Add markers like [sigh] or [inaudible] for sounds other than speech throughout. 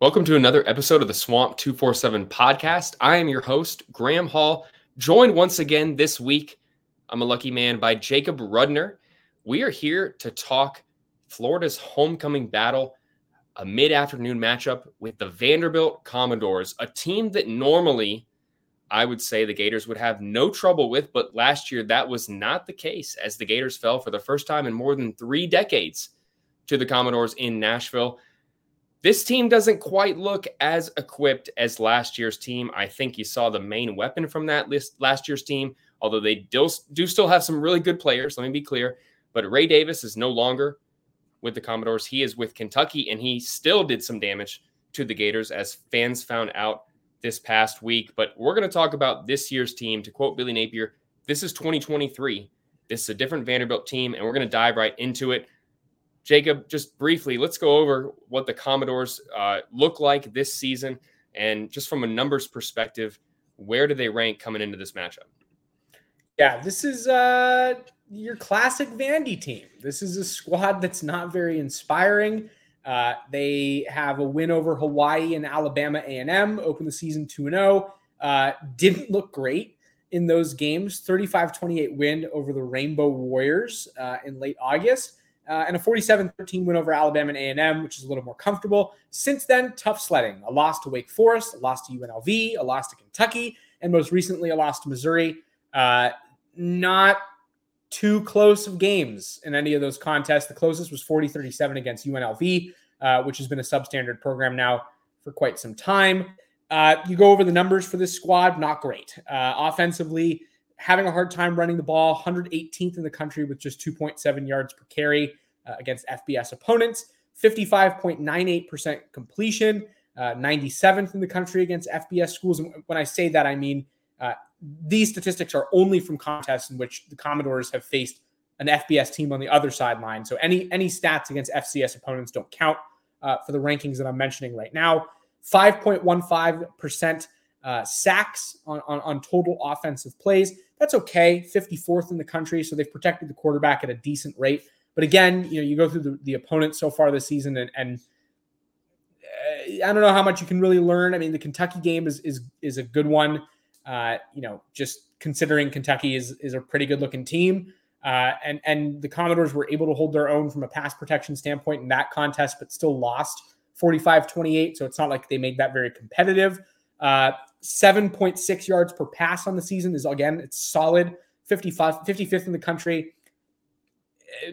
Welcome to another episode of the Swamp 247 podcast. I am your host, Graham Hall, joined once again this week. I'm a lucky man by Jacob Rudner. We are here to talk Florida's homecoming battle, a mid afternoon matchup with the Vanderbilt Commodores, a team that normally I would say the Gators would have no trouble with, but last year that was not the case as the Gators fell for the first time in more than three decades to the Commodores in Nashville. This team doesn't quite look as equipped as last year's team. I think you saw the main weapon from that list last year's team, although they do, do still have some really good players. Let me be clear. But Ray Davis is no longer with the Commodores. He is with Kentucky, and he still did some damage to the Gators, as fans found out this past week. But we're going to talk about this year's team. To quote Billy Napier, this is 2023. This is a different Vanderbilt team, and we're going to dive right into it. Jacob, just briefly, let's go over what the Commodores uh, look like this season, and just from a numbers perspective, where do they rank coming into this matchup? Yeah, this is uh, your classic Vandy team. This is a squad that's not very inspiring. Uh, they have a win over Hawaii and Alabama A&M, open the season 2-0. Uh, didn't look great in those games. 35-28 win over the Rainbow Warriors uh, in late August uh, and a 47-13 win over Alabama and A&M, which is a little more comfortable. Since then, tough sledding. A loss to Wake Forest, a loss to UNLV, a loss to Kentucky, and most recently a loss to Missouri. Uh, not too close of games in any of those contests. The closest was 40-37 against UNLV, uh, which has been a substandard program now for quite some time. Uh, you go over the numbers for this squad, not great. Uh, offensively, having a hard time running the ball, 118th in the country with just 2.7 yards per carry uh, against FBS opponents, 55.98% completion, uh, 97th in the country against FBS schools. And when I say that, I mean uh, these statistics are only from contests in which the Commodores have faced an FBS team on the other sideline. So any any stats against FCS opponents don't count uh, for the rankings that I'm mentioning right now. 5.15% uh, sacks on, on, on total offensive plays. That's okay. 54th in the country, so they've protected the quarterback at a decent rate. But again, you know, you go through the, the opponents so far this season, and, and uh, I don't know how much you can really learn. I mean, the Kentucky game is is is a good one. Uh, you know, just considering Kentucky is is a pretty good looking team, uh, and and the Commodores were able to hold their own from a pass protection standpoint in that contest, but still lost 45-28. So it's not like they made that very competitive. Uh, 7.6 yards per pass on the season is again, it's solid. 55, 55th in the country.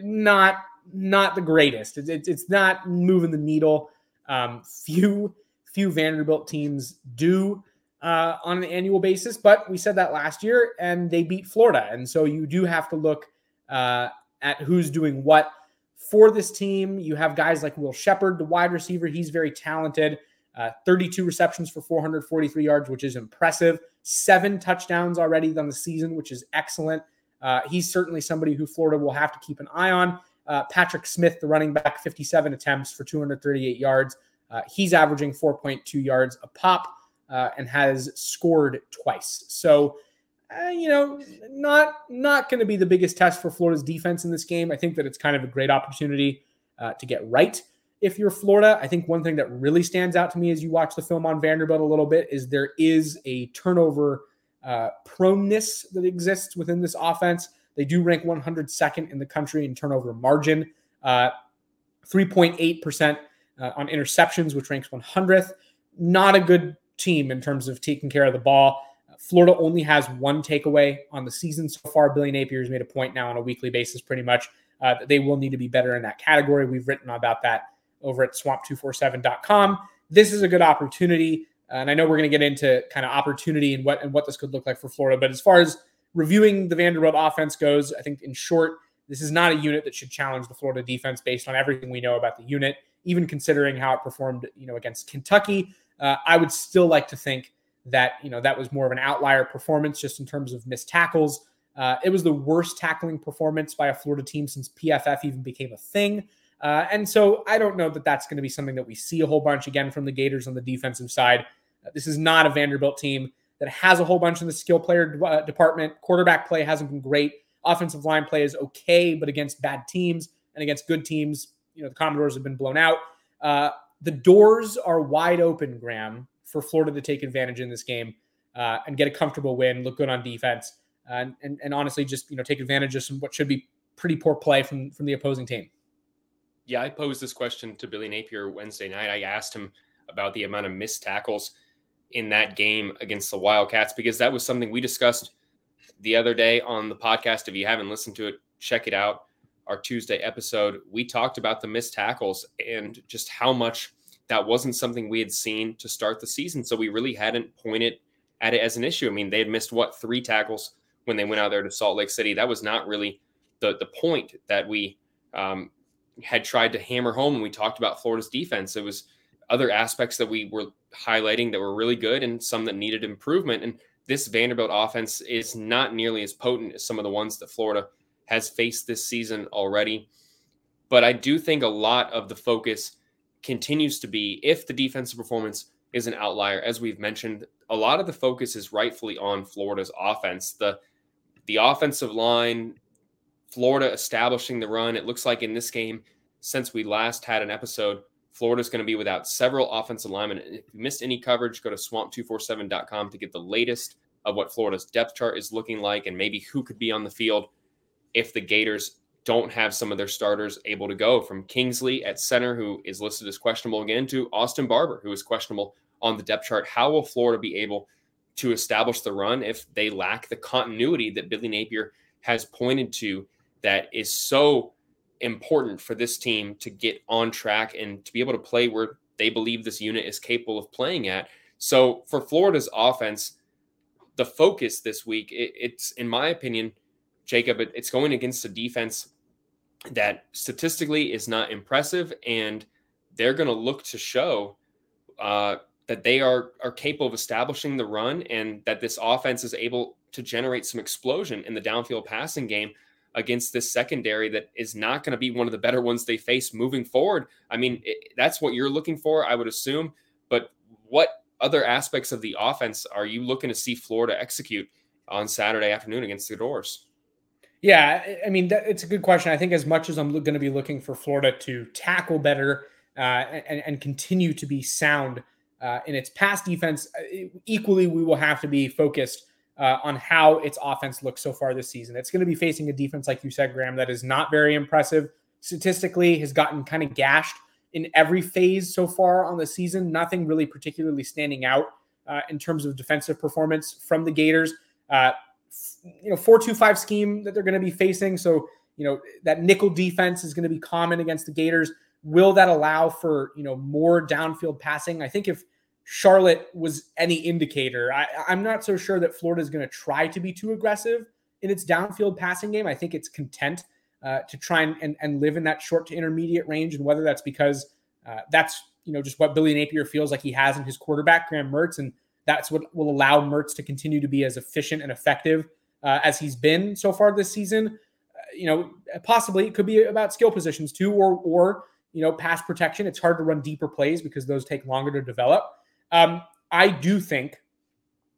Not not the greatest. It's, it's, not moving the needle. Um, few few Vanderbilt teams do uh, on an annual basis, but we said that last year, and they beat Florida, and so you do have to look uh, at who's doing what for this team. You have guys like Will Shepard, the wide receiver. He's very talented. Uh, 32 receptions for 443 yards, which is impressive. Seven touchdowns already on the season, which is excellent. Uh, he's certainly somebody who Florida will have to keep an eye on. Uh, Patrick Smith, the running back, 57 attempts for 238 yards. Uh, he's averaging 4.2 yards a pop uh, and has scored twice. So uh, you know, not not going to be the biggest test for Florida's defense in this game. I think that it's kind of a great opportunity to get right. If you're Florida, I think one thing that really stands out to me as you watch the film on Vanderbilt a little bit is there is a turnover uh, proneness that exists within this offense. They do rank 102nd in the country in turnover margin, uh, 3.8% uh, on interceptions, which ranks 100th. Not a good team in terms of taking care of the ball. Florida only has one takeaway on the season so far. Billy Napier has made a point now on a weekly basis, pretty much, uh, that they will need to be better in that category. We've written about that over at swamp247.com. This is a good opportunity. And I know we're going to get into kind of opportunity and what and what this could look like for Florida. But as far as reviewing the Vanderbilt offense goes, I think in short, this is not a unit that should challenge the Florida defense based on everything we know about the unit, even considering how it performed, you know, against Kentucky. Uh, I would still like to think that you know that was more of an outlier performance just in terms of missed tackles. Uh, it was the worst tackling performance by a Florida team since PFF even became a thing. Uh, and so I don't know that that's going to be something that we see a whole bunch again from the Gators on the defensive side. Uh, this is not a Vanderbilt team that has a whole bunch in the skill player uh, department. Quarterback play hasn't been great. Offensive line play is okay, but against bad teams and against good teams, you know, the Commodores have been blown out. Uh, the doors are wide open, Graham, for Florida to take advantage in this game and get a comfortable win, look good on defense, and, and, and honestly just you know take advantage of some what should be pretty poor play from from the opposing team. Yeah, I posed this question to Billy Napier Wednesday night. I asked him about the amount of missed tackles in that game against the Wildcats because that was something we discussed the other day on the podcast. If you haven't listened to it, check it out. Our Tuesday episode, we talked about the missed tackles and just how much that wasn't something we had seen to start the season. So we really hadn't pointed at it as an issue. I mean, they had missed what three tackles when they went out there to Salt Lake City. That was not really the the point that we um, had tried to hammer home when we talked about Florida's defense. It was other aspects that we were highlighting that were really good and some that needed improvement. And this Vanderbilt offense is not nearly as potent as some of the ones that Florida has faced this season already. But I do think a lot of the focus continues to be if the defensive performance is an outlier, as we've mentioned, a lot of the focus is rightfully on Florida's offense. The the offensive line, Florida establishing the run. It looks like in this game, since we last had an episode, Florida's going to be without several offensive linemen. If you missed any coverage, go to swamp247.com to get the latest of what Florida's depth chart is looking like and maybe who could be on the field if the Gators don't have some of their starters able to go from Kingsley at center, who is listed as questionable again, to Austin Barber, who is questionable on the depth chart. How will Florida be able to establish the run if they lack the continuity that Billy Napier has pointed to that is so important for this team to get on track and to be able to play where they believe this unit is capable of playing at? So for Florida's offense, the focus this week, it, it's, in my opinion, Jacob, it, it's going against a defense that statistically is not impressive, and they're going to look to show uh, that they are are capable of establishing the run, and that this offense is able to generate some explosion in the downfield passing game against this secondary that is not going to be one of the better ones they face moving forward. I mean, it, that's what you're looking for, I would assume. But what other aspects of the offense are you looking to see Florida execute on Saturday afternoon against the Doors? Yeah, I mean, that, it's a good question. I think as much as I'm going to be looking for Florida to tackle better uh, and, and continue to be sound uh, in its pass defense, uh, equally, we will have to be focused uh, on how its offense looks so far this season. It's going to be facing a defense, like you said, Graham, that is not very impressive statistically, has gotten kind of gashed in every phase so far on the season. Nothing really particularly standing out uh, in terms of defensive performance from the Gators. Uh, you know, four two five scheme that they're going to be facing. So, you know, that nickel defense is going to be common against the Gators. Will that allow for, you know, more downfield passing? I think if Charlotte was any indicator, I, I'm not so sure that Florida is going to try to be too aggressive in its downfield passing game. I think it's content uh, to try and, and, and live in that short to intermediate range. And whether that's because uh, that's, you know, just what Billy Napier feels like he has in his quarterback, Graham Mertz, and that's what will allow Mertz to continue to be as efficient and effective uh, as he's been so far this season. Uh, you know, possibly it could be about skill positions too, or or you know, pass protection. It's hard to run deeper plays because those take longer to develop. Um, I do think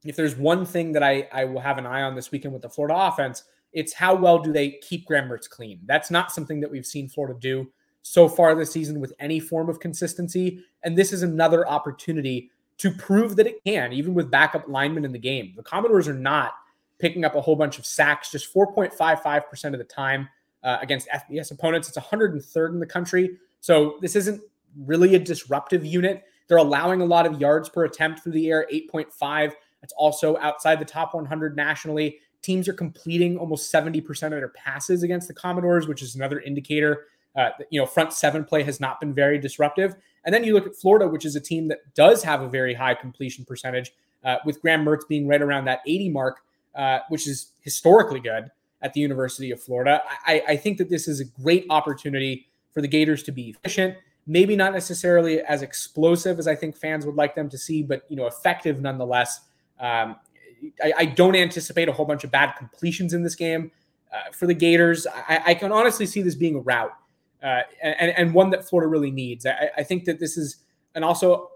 if there's one thing that I, I will have an eye on this weekend with the Florida offense, it's how well do they keep Graham Mertz clean. That's not something that we've seen Florida do so far this season with any form of consistency. And this is another opportunity to prove that it can, even with backup linemen in the game. The Commodores are not picking up a whole bunch of sacks, just 4.55% of the time uh, against FBS opponents. It's 103rd in the country. So this isn't really a disruptive unit. They're allowing a lot of yards per attempt through the air, 8.5. That's also outside the top 100 nationally. Teams are completing almost 70% of their passes against the Commodores, which is another indicator. Uh, you know, front seven play has not been very disruptive. And then you look at Florida, which is a team that does have a very high completion percentage, uh, with Graham Mertz being right around that 80 mark, uh, which is historically good at the University of Florida. I, I think that this is a great opportunity for the Gators to be efficient maybe not necessarily as explosive as I think fans would like them to see, but you know, effective nonetheless. Um, I, I, don't anticipate a whole bunch of bad completions in this game uh, for the Gators. I, I, can honestly see this being a route uh, and, and one that Florida really needs. I, I, think that this is, and also,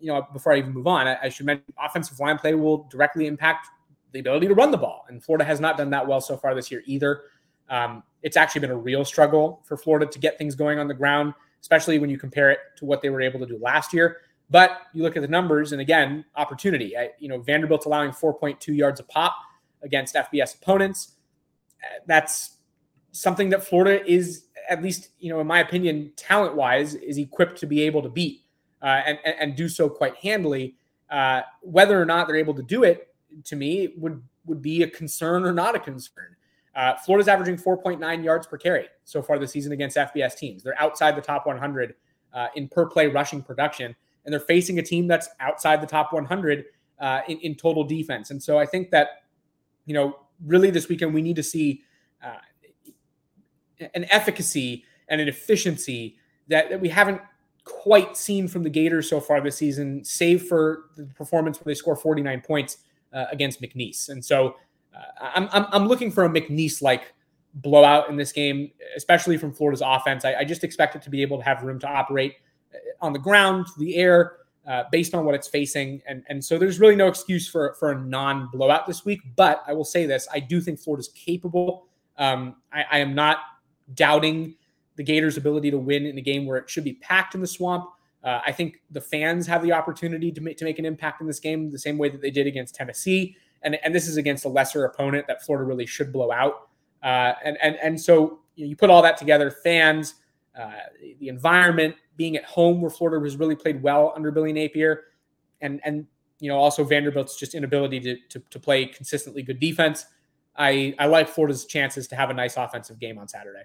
you know, before I even move on, I, should mention offensive line play will directly impact the ability to run the ball, and Florida has not done that well so far this year either. Um, it's actually been a real struggle for Florida to get things going on the ground especially when you compare it to what they were able to do last year. But you look at the numbers, and again, opportunity. I, you know, Vanderbilt's allowing 4.2 yards a pop against FBS opponents. That's something that Florida is, at least, you know, in my opinion, talent wise, is equipped to be able to beat uh, and, and do so quite handily. Uh, whether or not they're able to do it, to me, would would be a concern or not a concern. Uh, Florida's averaging 4.9 yards per carry so far this season against FBS teams. They're outside the top 100 uh, in per play rushing production, and they're facing a team that's outside the top 100 uh, in, in, total defense. And so I think that, you know, really this weekend we need to see uh, an efficacy and an efficiency that, that we haven't quite seen from the Gators so far this season, save for the performance where they score 49 points uh, against McNeese. And so I'm, I'm, I'm looking for a McNeese like blowout in this game, especially from Florida's offense. I, I, just expect it to be able to have room to operate uh, on the ground, the air, uh, based on what it's facing. And, and so there's really no excuse for, for a non blowout this week. But I will say this I do think Florida's capable. Um, I, I, am not doubting the Gators' ability to win in a game where it should be packed in the swamp. Uh, I think the fans have the opportunity to make, to make an impact in this game the same way that they did against Tennessee and and this is against a lesser opponent that Florida really should blow out. Uh, and and and so you put all that together, fans, uh, the environment, being at home where Florida has really played well under Billy Napier, and and you know also Vanderbilt's just inability to to, to play consistently good defense. I I like Florida's chances to have a nice offensive game on Saturday.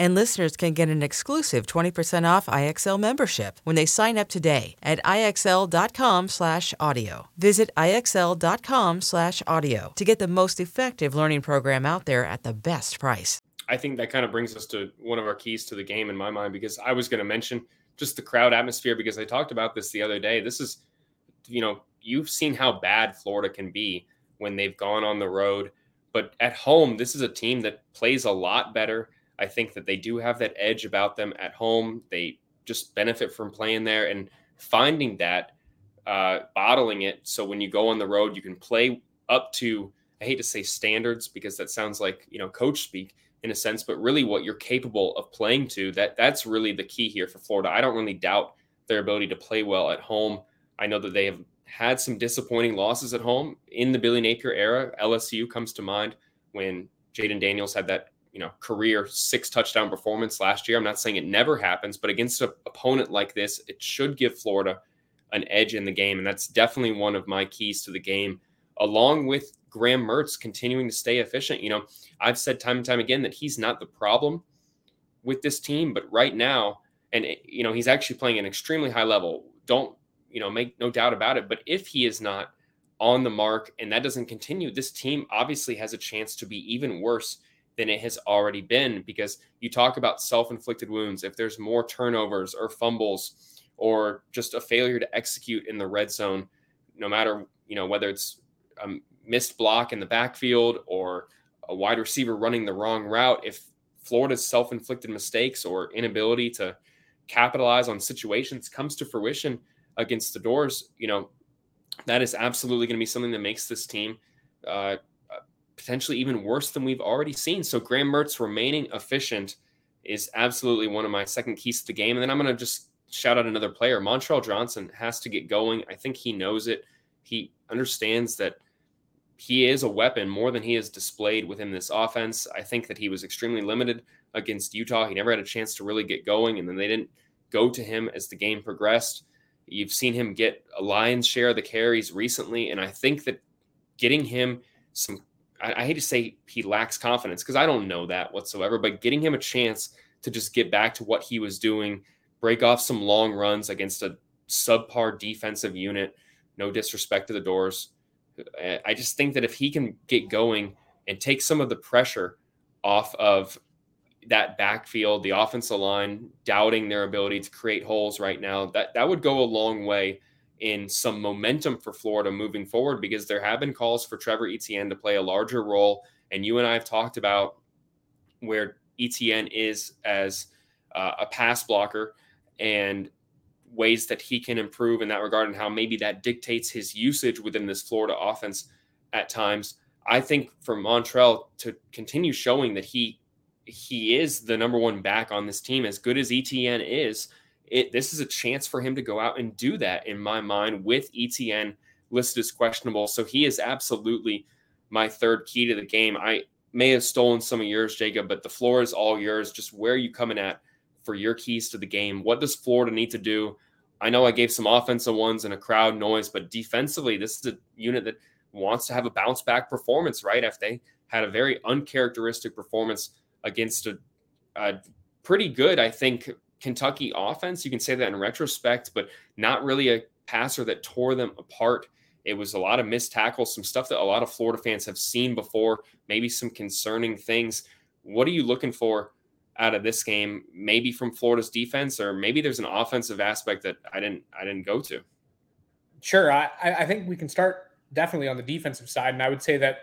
And listeners can get an exclusive 20% off IXL membership when they sign up today at IXL.com slash audio. Visit IXL.com slash audio to get the most effective learning program out there at the best price. I think that kind of brings us to one of our keys to the game in my mind because I was going to mention just the crowd atmosphere because I talked about this the other day. This is you know, you've seen how bad Florida can be when they've gone on the road but at home, this is a team that plays a lot better. I think that they do have that edge about them at home. They just benefit from playing there and finding that, uh, bottling it. So when you go on the road, you can play up to, I hate to say standards because that sounds like, you know, coach speak in a sense, but really what you're capable of playing to, that that's really the key here for Florida. I don't really doubt their ability to play well at home. I know that they have had some disappointing losses at home in the Billy Napier era. LSU comes to mind when Jayden Daniels had that you know career six touchdown performance last year. I'm not saying it never happens, but against an opponent like this, it should give Florida an edge in the game. And that's definitely one of my keys to the game, along with Graham Mertz continuing to stay efficient. You know, I've said time and time again that he's not the problem with this team, but right now, and you know, he's actually playing an extremely high level. Don't, you know, make no doubt about it. But if he is not on the mark and that doesn't continue, this team obviously has a chance to be even worse than it has already been because you talk about self-inflicted wounds. If there's more turnovers or fumbles or just a failure to execute in the red zone no matter you know whether it's a missed block in the backfield or a wide receiver running the wrong route if Florida's self-inflicted mistakes or inability to capitalize on situations comes to fruition against the doors you know that is absolutely going to be something that makes this team uh, potentially even worse than we've already seen. So Graham Mertz remaining efficient is absolutely one of my second keys to the game. And then I'm going to just shout out another player. Montrell Johnson has to get going. I think he knows it. He understands that he is a weapon more than he has displayed within this offense. I think that he was extremely limited against Utah. He never had a chance to really get going, and then they didn't go to him as the game progressed. You've seen him get a lion's share of the carries recently, and I think that getting him some I, I hate to say he lacks confidence because I don't know that whatsoever, but getting him a chance to just get back to what he was doing, break off some long runs against a subpar defensive unit, no disrespect to the doors. Uh, I just think that if he can get going and take some of the pressure off of that backfield, the offensive line, doubting their ability to create holes right now, that that would go a long way in some momentum for Florida moving forward because there have been calls for Trevor Etienne to play a larger role. And you and I have talked about where Etienne is as uh, a pass blocker and ways that he can improve in that regard and how maybe that dictates his usage within this Florida offense at times. I think for Montrell to continue showing that he he is the number one back on this team, as good as Etienne is, it this is a chance for him to go out and do that in my mind with Etienne listed as questionable. So he is absolutely my third key to the game. I may have stolen some of yours, Jacob, but the floor is all yours. Just where are you coming at for your keys to the game? What does Florida need to do? I know I gave some offensive ones and a crowd noise, but defensively, this is a unit that wants to have a bounce back performance, right? If they had a very uncharacteristic performance against a, a pretty good, I think, Kentucky offense. You can say that in retrospect, but not really a passer that tore them apart. It was a lot of missed tackles, some stuff that a lot of Florida fans have seen before, maybe some concerning things. What are you looking for out of this game? Maybe from Florida's defense, or maybe there's an offensive aspect that I didn't I didn't go to. Sure, I, I think we can start definitely on the defensive side, and I would say that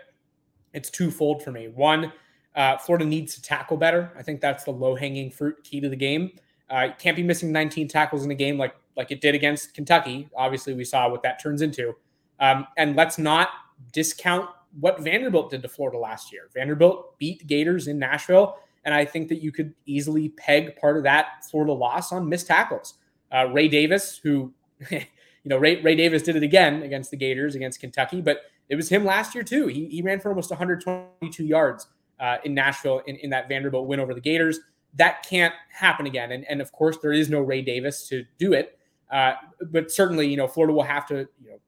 it's twofold for me. One, uh, Florida needs to tackle better. I think that's the low hanging fruit key to the game. Uh, can't be missing 19 tackles in a game like like it did against Kentucky. Obviously, we saw what that turns into. Um, and let's not discount what Vanderbilt did to Florida last year. Vanderbilt beat Gators in Nashville, and I think that you could easily peg part of that Florida loss on missed tackles. Uh, Ray Davis, who [laughs] you know Ray, Ray Davis did it again against the Gators against Kentucky, but it was him last year too. He, he ran for almost 122 yards uh, in Nashville in, in that Vanderbilt win over the Gators that can't happen again. And, and of course, there is no Ray Davis to do it. Uh, but certainly, you know, Florida will have to, you know,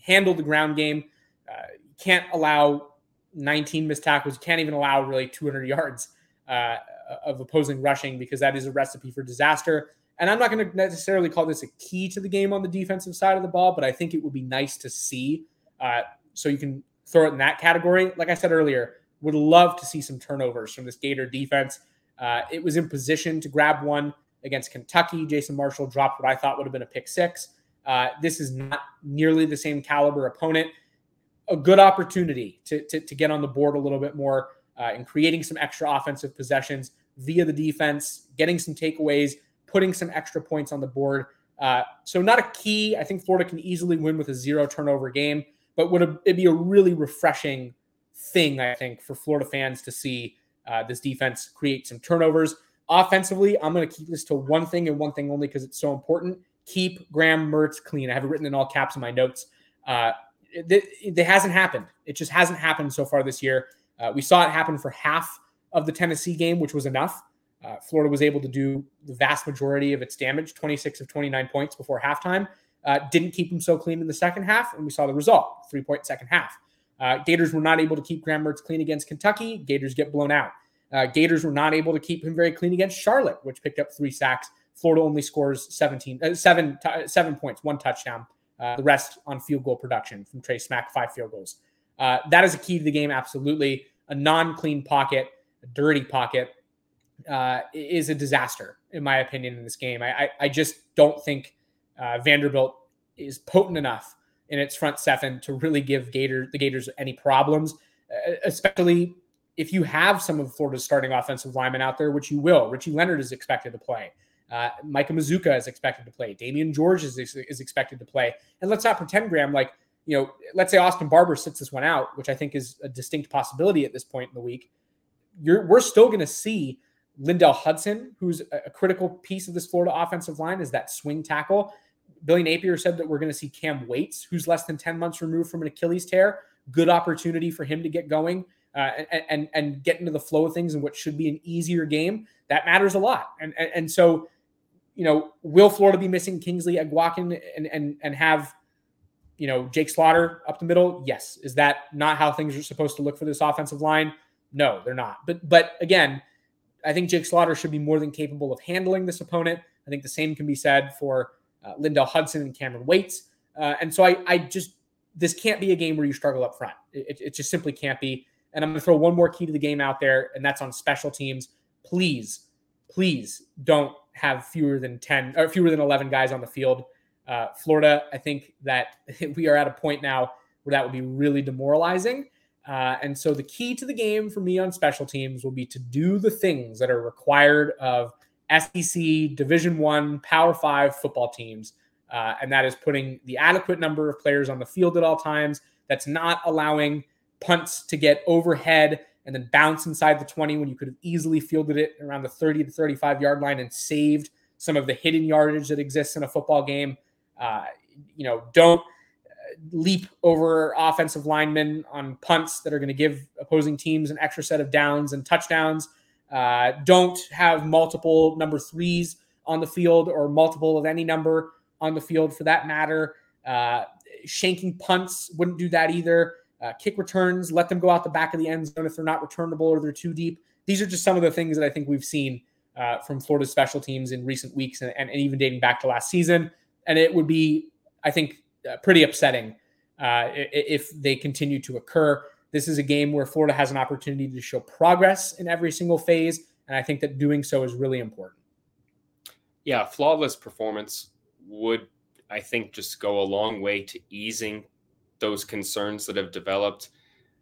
handle the ground game. Uh, can't allow 19 missed tackles. Can't even allow really 200 yards uh, of opposing rushing because that is a recipe for disaster. And I'm not going to necessarily call this a key to the game on the defensive side of the ball, but I think it would be nice to see. Uh, so you can throw it in that category. Like I said earlier, would love to see some turnovers from this Gator defense. Uh, it was in position to grab one against Kentucky. Jason Marshall dropped what I thought would have been a pick six. Uh, this is not nearly the same caliber opponent. A good opportunity to, to, to get on the board a little bit more uh, and creating some extra offensive possessions via the defense, getting some takeaways, putting some extra points on the board. Uh, so not a key. I think Florida can easily win with a zero turnover game, but would it be a really refreshing thing, I think, for Florida fans to see uh, this defense create some turnovers. Offensively, I'm going to keep this to one thing and one thing only because it's so important. Keep Graham Mertz clean. I have it written in all caps in my notes. Uh, it, it, hasn't happened. It just hasn't happened so far this year. Uh, we saw it happen for half of the Tennessee game, which was enough. Uh, Florida was able to do the vast majority of its damage, 26 of 29 points before halftime. uh, didn't keep him so clean in the second half, and we saw the result: three point second half. Uh, Gators were not able to keep Graham Mertz clean against Kentucky. Gators get blown out. Uh, Gators were not able to keep him very clean against Charlotte, which picked up three sacks. Florida only scores 17, uh, seven, t- seven points, one touchdown. Uh, the rest on field goal production from Trey Smack, five field goals. Uh, that is a key to the game, absolutely. A non clean pocket, a dirty pocket, uh, is a disaster, in my opinion, in this game. I, I, I just don't think uh, Vanderbilt is potent enough in its front seven to really give Gator, the Gators any problems, uh, especially if you have some of Florida's starting offensive linemen out there, which you will. Richie Leonard is expected to play. Uh, Micah Mazzccua is expected to play. Damieon George is, is expected to play. And let's not pretend, Graham, like, you know, let's say Austin Barber sits this one out, which I think is a distinct possibility at this point in the week. You're, we're still going to see Lindell Hudson, who's a critical piece of this Florida offensive line, is that swing tackle. Billy Napier said that we're going to see Cam Waites, who's less than 10 months removed from an Achilles tear. Good opportunity for him to get going uh, and, and, and get into the flow of things in what should be an easier game. That matters a lot. And, and, and so, you know, will Florida be missing Kingsley Eguakun and, and, and have, you know, Jake Slaughter up the middle? Yes. Is that not how things are supposed to look for this offensive line? No, they're not. But, but again, I think Jake Slaughter should be more than capable of handling this opponent. I think the same can be said for uh, Lindell Hudson and Cameron Waites. Uh, and so I, I just, this can't be a game where you struggle up front. It, it just simply can't be. And I'm going to throw one more key to the game out there, and that's on special teams. Please, please don't have fewer than 10 or fewer than 11 guys on the field. Uh, Florida, I think that [laughs] we are at a point now where that would be really demoralizing. Uh, and so the key to the game for me on special teams will be to do the things that are required of SEC Division One Power Five football teams, uh, and that is putting the adequate number of players on the field at all times. That's not allowing punts to get overhead and then bounce inside the 20 when you could have easily fielded it around the 30 to 35 yard line and saved some of the hidden yardage that exists in a football game. Uh, you know, don't leap over offensive linemen on punts that are going to give opposing teams an extra set of downs and touchdowns. Uh, don't have multiple number threes on the field or multiple of any number on the field for that matter. Uh, shanking punts wouldn't do that either. Uh, kick returns, let them go out the back of the end zone if they're not returnable or they're too deep. These are just some of the things that I think we've seen uh, from Florida's special teams in recent weeks and, and, even dating back to last season. And it would be, I think, uh, pretty upsetting uh, if they continue to occur. This is a game where Florida has an opportunity to show progress in every single phase, and I think that doing so is really important. Yeah, flawless performance would, I think, just go a long way to easing those concerns that have developed.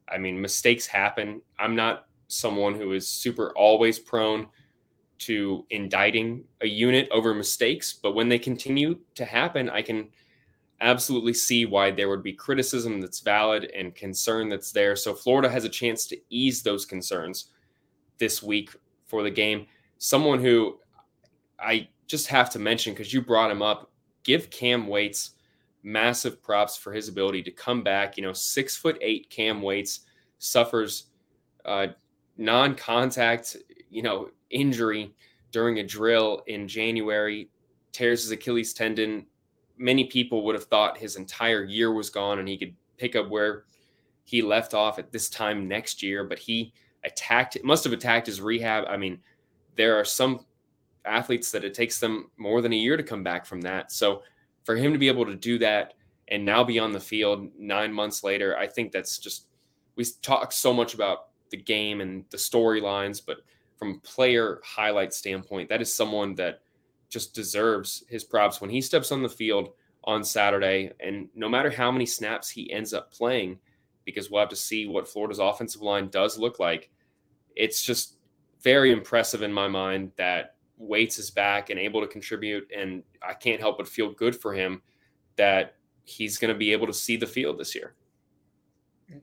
I mean, mistakes happen. I'm not someone who is super always prone to indicting a unit over mistakes, but when they continue to happen, I can absolutely see why there would be criticism that's valid and concern that's there. So Florida has a chance to ease those concerns this week for the game. Someone who I just have to mention because you brought him up, give Cam Waites massive props for his ability to come back. You know, six foot eight Cam Waites suffers uh, non-contact, you know, injury during a drill in January, tears his Achilles tendon many people would have thought his entire year was gone and he could pick up where he left off at this time next year. But he attacked, it, must have attacked his rehab. I mean, there are some athletes that it takes them more than a year to come back from that. So for him to be able to do that and now be on the field nine months later, I think that's just, we talk so much about the game and the storylines, but from player highlight standpoint, that is someone that just deserves his props when he steps on the field on Saturday. And no matter how many snaps he ends up playing, because we'll have to see what Florida's offensive line does look like, it's just very impressive in my mind that Waites is back and able to contribute. And I can't help but feel good for him that he's going to be able to see the field this year.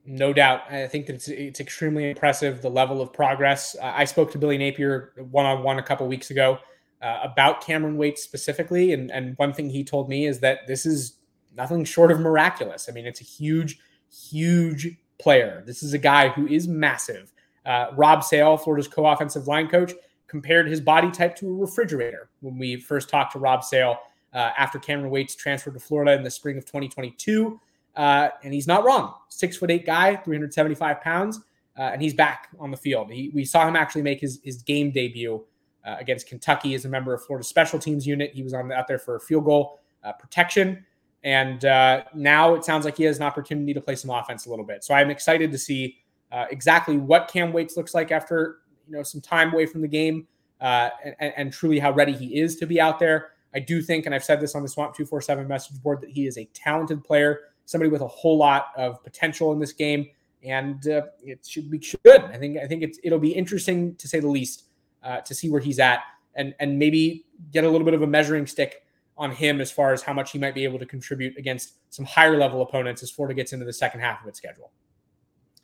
No doubt. I think that it's, it's extremely impressive the level of progress. I spoke to Billy Napier one on one a couple weeks ago uh, about Cameron Waites specifically. And, and one thing he told me is that this is nothing short of miraculous. I mean, it's a huge, huge player. This is a guy who is massive. Uh, Rob Sale, Florida's co offensive line coach, compared his body type to a refrigerator when we first talked to Rob Sale uh, after Cameron Waites transferred to Florida in the spring of 2022. Uh, and he's not wrong. Six foot eight guy, 375 pounds, uh, and he's back on the field. He, we saw him actually make his, his game debut uh, against Kentucky as a member of Florida special teams unit. He was on out there for field goal uh, protection. And uh, now it sounds like he has an opportunity to play some offense a little bit. So I'm excited to see uh, exactly what Cam Waites looks like after you know some time away from the game, and, and, truly how ready he is to be out there. I do think, and I've said this on the Swamp Two Four Seven message board, that he is a talented player, somebody with a whole lot of potential in this game, and uh, it should be good. I think I think it's it'll be interesting to say the least uh, to see where he's at, and and maybe get a little bit of a measuring stick on him as far as how much he might be able to contribute against some higher level opponents as Florida gets into the second half of its schedule.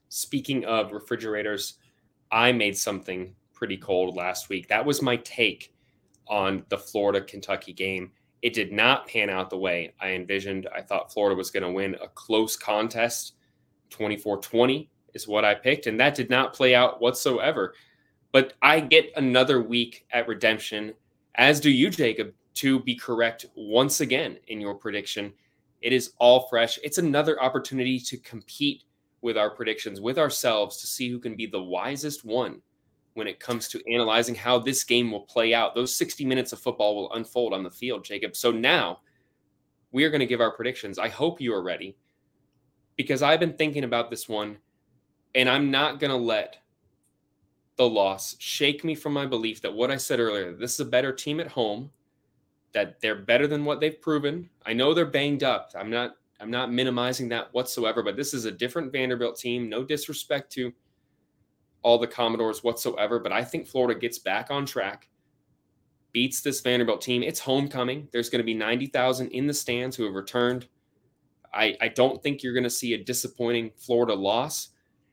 Speaking of refrigerators, I made something pretty cold last week. That was my take on the Florida Kentucky game. It did not pan out the way I envisioned. I thought Florida was going to win a close contest. 24 20 is what I picked, and that did not play out whatsoever. But I get another week at redemption, as do you, Jacob, to be correct once again in your prediction. It is all fresh. It's another opportunity to compete with our predictions, with ourselves, to see who can be the wisest one when it comes to analyzing how this game will play out. Those 60 minutes of football will unfold on the field, Jacob. So now we are going to give our predictions. I hope you are ready because I've been thinking about this one and I'm not going to let the loss shake me from my belief that what I said earlier, this is a better team at home that they're better than what they've proven. I know they're banged up. I'm not I'm not minimizing that whatsoever, but this is a different Vanderbilt team. No disrespect to all the Commodores whatsoever, but I think Florida gets back on track, beats this Vanderbilt team. It's homecoming. There's going to be 90,000 in the stands who have returned. I, I don't think you're going to see a disappointing Florida loss.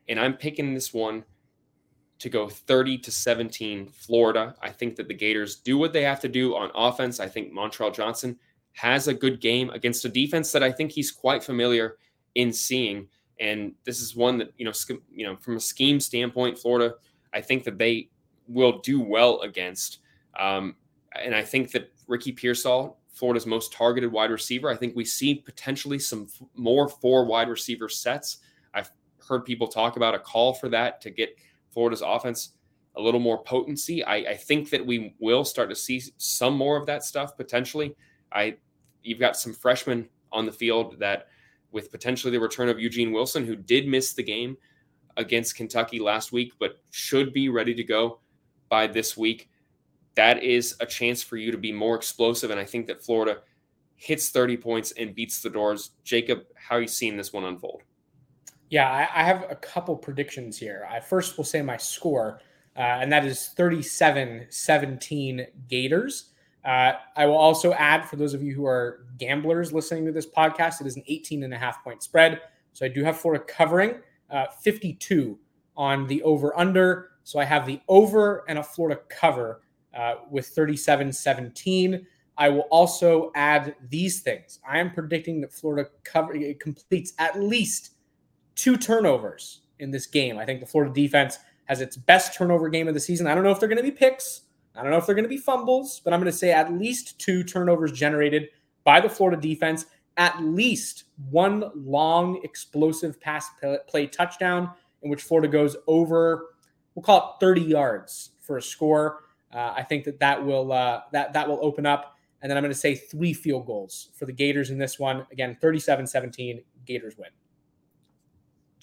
And I'm picking this one to go 30 to 17 Florida. I think that the Gators do what they have to do on offense. I think Montrell Johnson has a good game against a defense that I think he's quite familiar in seeing. And this is one that, you know, you know, from a scheme standpoint, Florida, I think that they will do well against. Um, and I think that Ricky Pearsall, Florida's most targeted wide receiver, I think we see potentially some f- more four wide receiver sets. I've heard people talk about a call for that to get Florida's offense a little more potency. I, I, think that we will start to see some more of that stuff potentially. I you've got some freshmen on the field that with potentially the return of Eugene Wilson, who did miss the game against Kentucky last week, but should be ready to go by this week. That is a chance for you to be more explosive. And I think that Florida hits 30 points and beats the doors. Jacob, how are you seeing this one unfold? Yeah, I, I have a couple predictions here. I first will say my score, uh, and that is 37 17 Gators. Uh, I will also add for those of you who are gamblers listening to this podcast, it is an 18 and a half point spread. So I do have Florida covering uh, 52 on the over under. So I have the over and a Florida cover uh, with 37 17. I will also add these things. I am predicting that Florida cover completes at least two turnovers in this game. I think the Florida defense has its best turnover game of the season. I don't know if they're going to be picks. I don't know if they're going to be fumbles, but I'm going to say at least two turnovers generated by the Florida defense, at least one long, explosive pass play touchdown in which Florida goes over, we'll call it 30 yards for a score. Uh, I think that that will uh, that that will open up, and then I'm going to say three field goals for the Gators in this one. Again, 37-17, Gators win.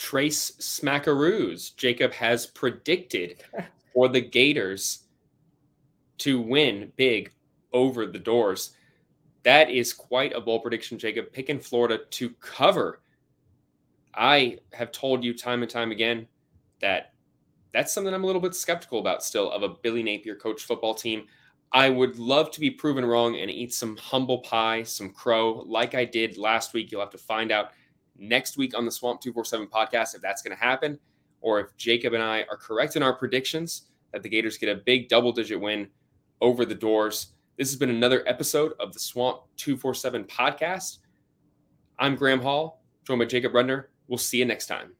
Trace Smackaroos. Jacob has predicted [laughs] for the Gators to win big over the doors. That is quite a bold prediction, Jacob. Picking Florida to cover. I have told you time and time again that that's something I'm a little bit skeptical about still of a Billy Napier coach football team. I would love to be proven wrong and eat some humble pie, some crow, like I did last week. You'll have to find out next week on the Swamp 247 podcast if that's going to happen, or if Jacob and I are correct in our predictions that the Gators get a big double digit win over the doors. This has been another episode of the Swamp 247 podcast. I'm Graham Hall, joined by Jacob Rudner. We'll see you next time.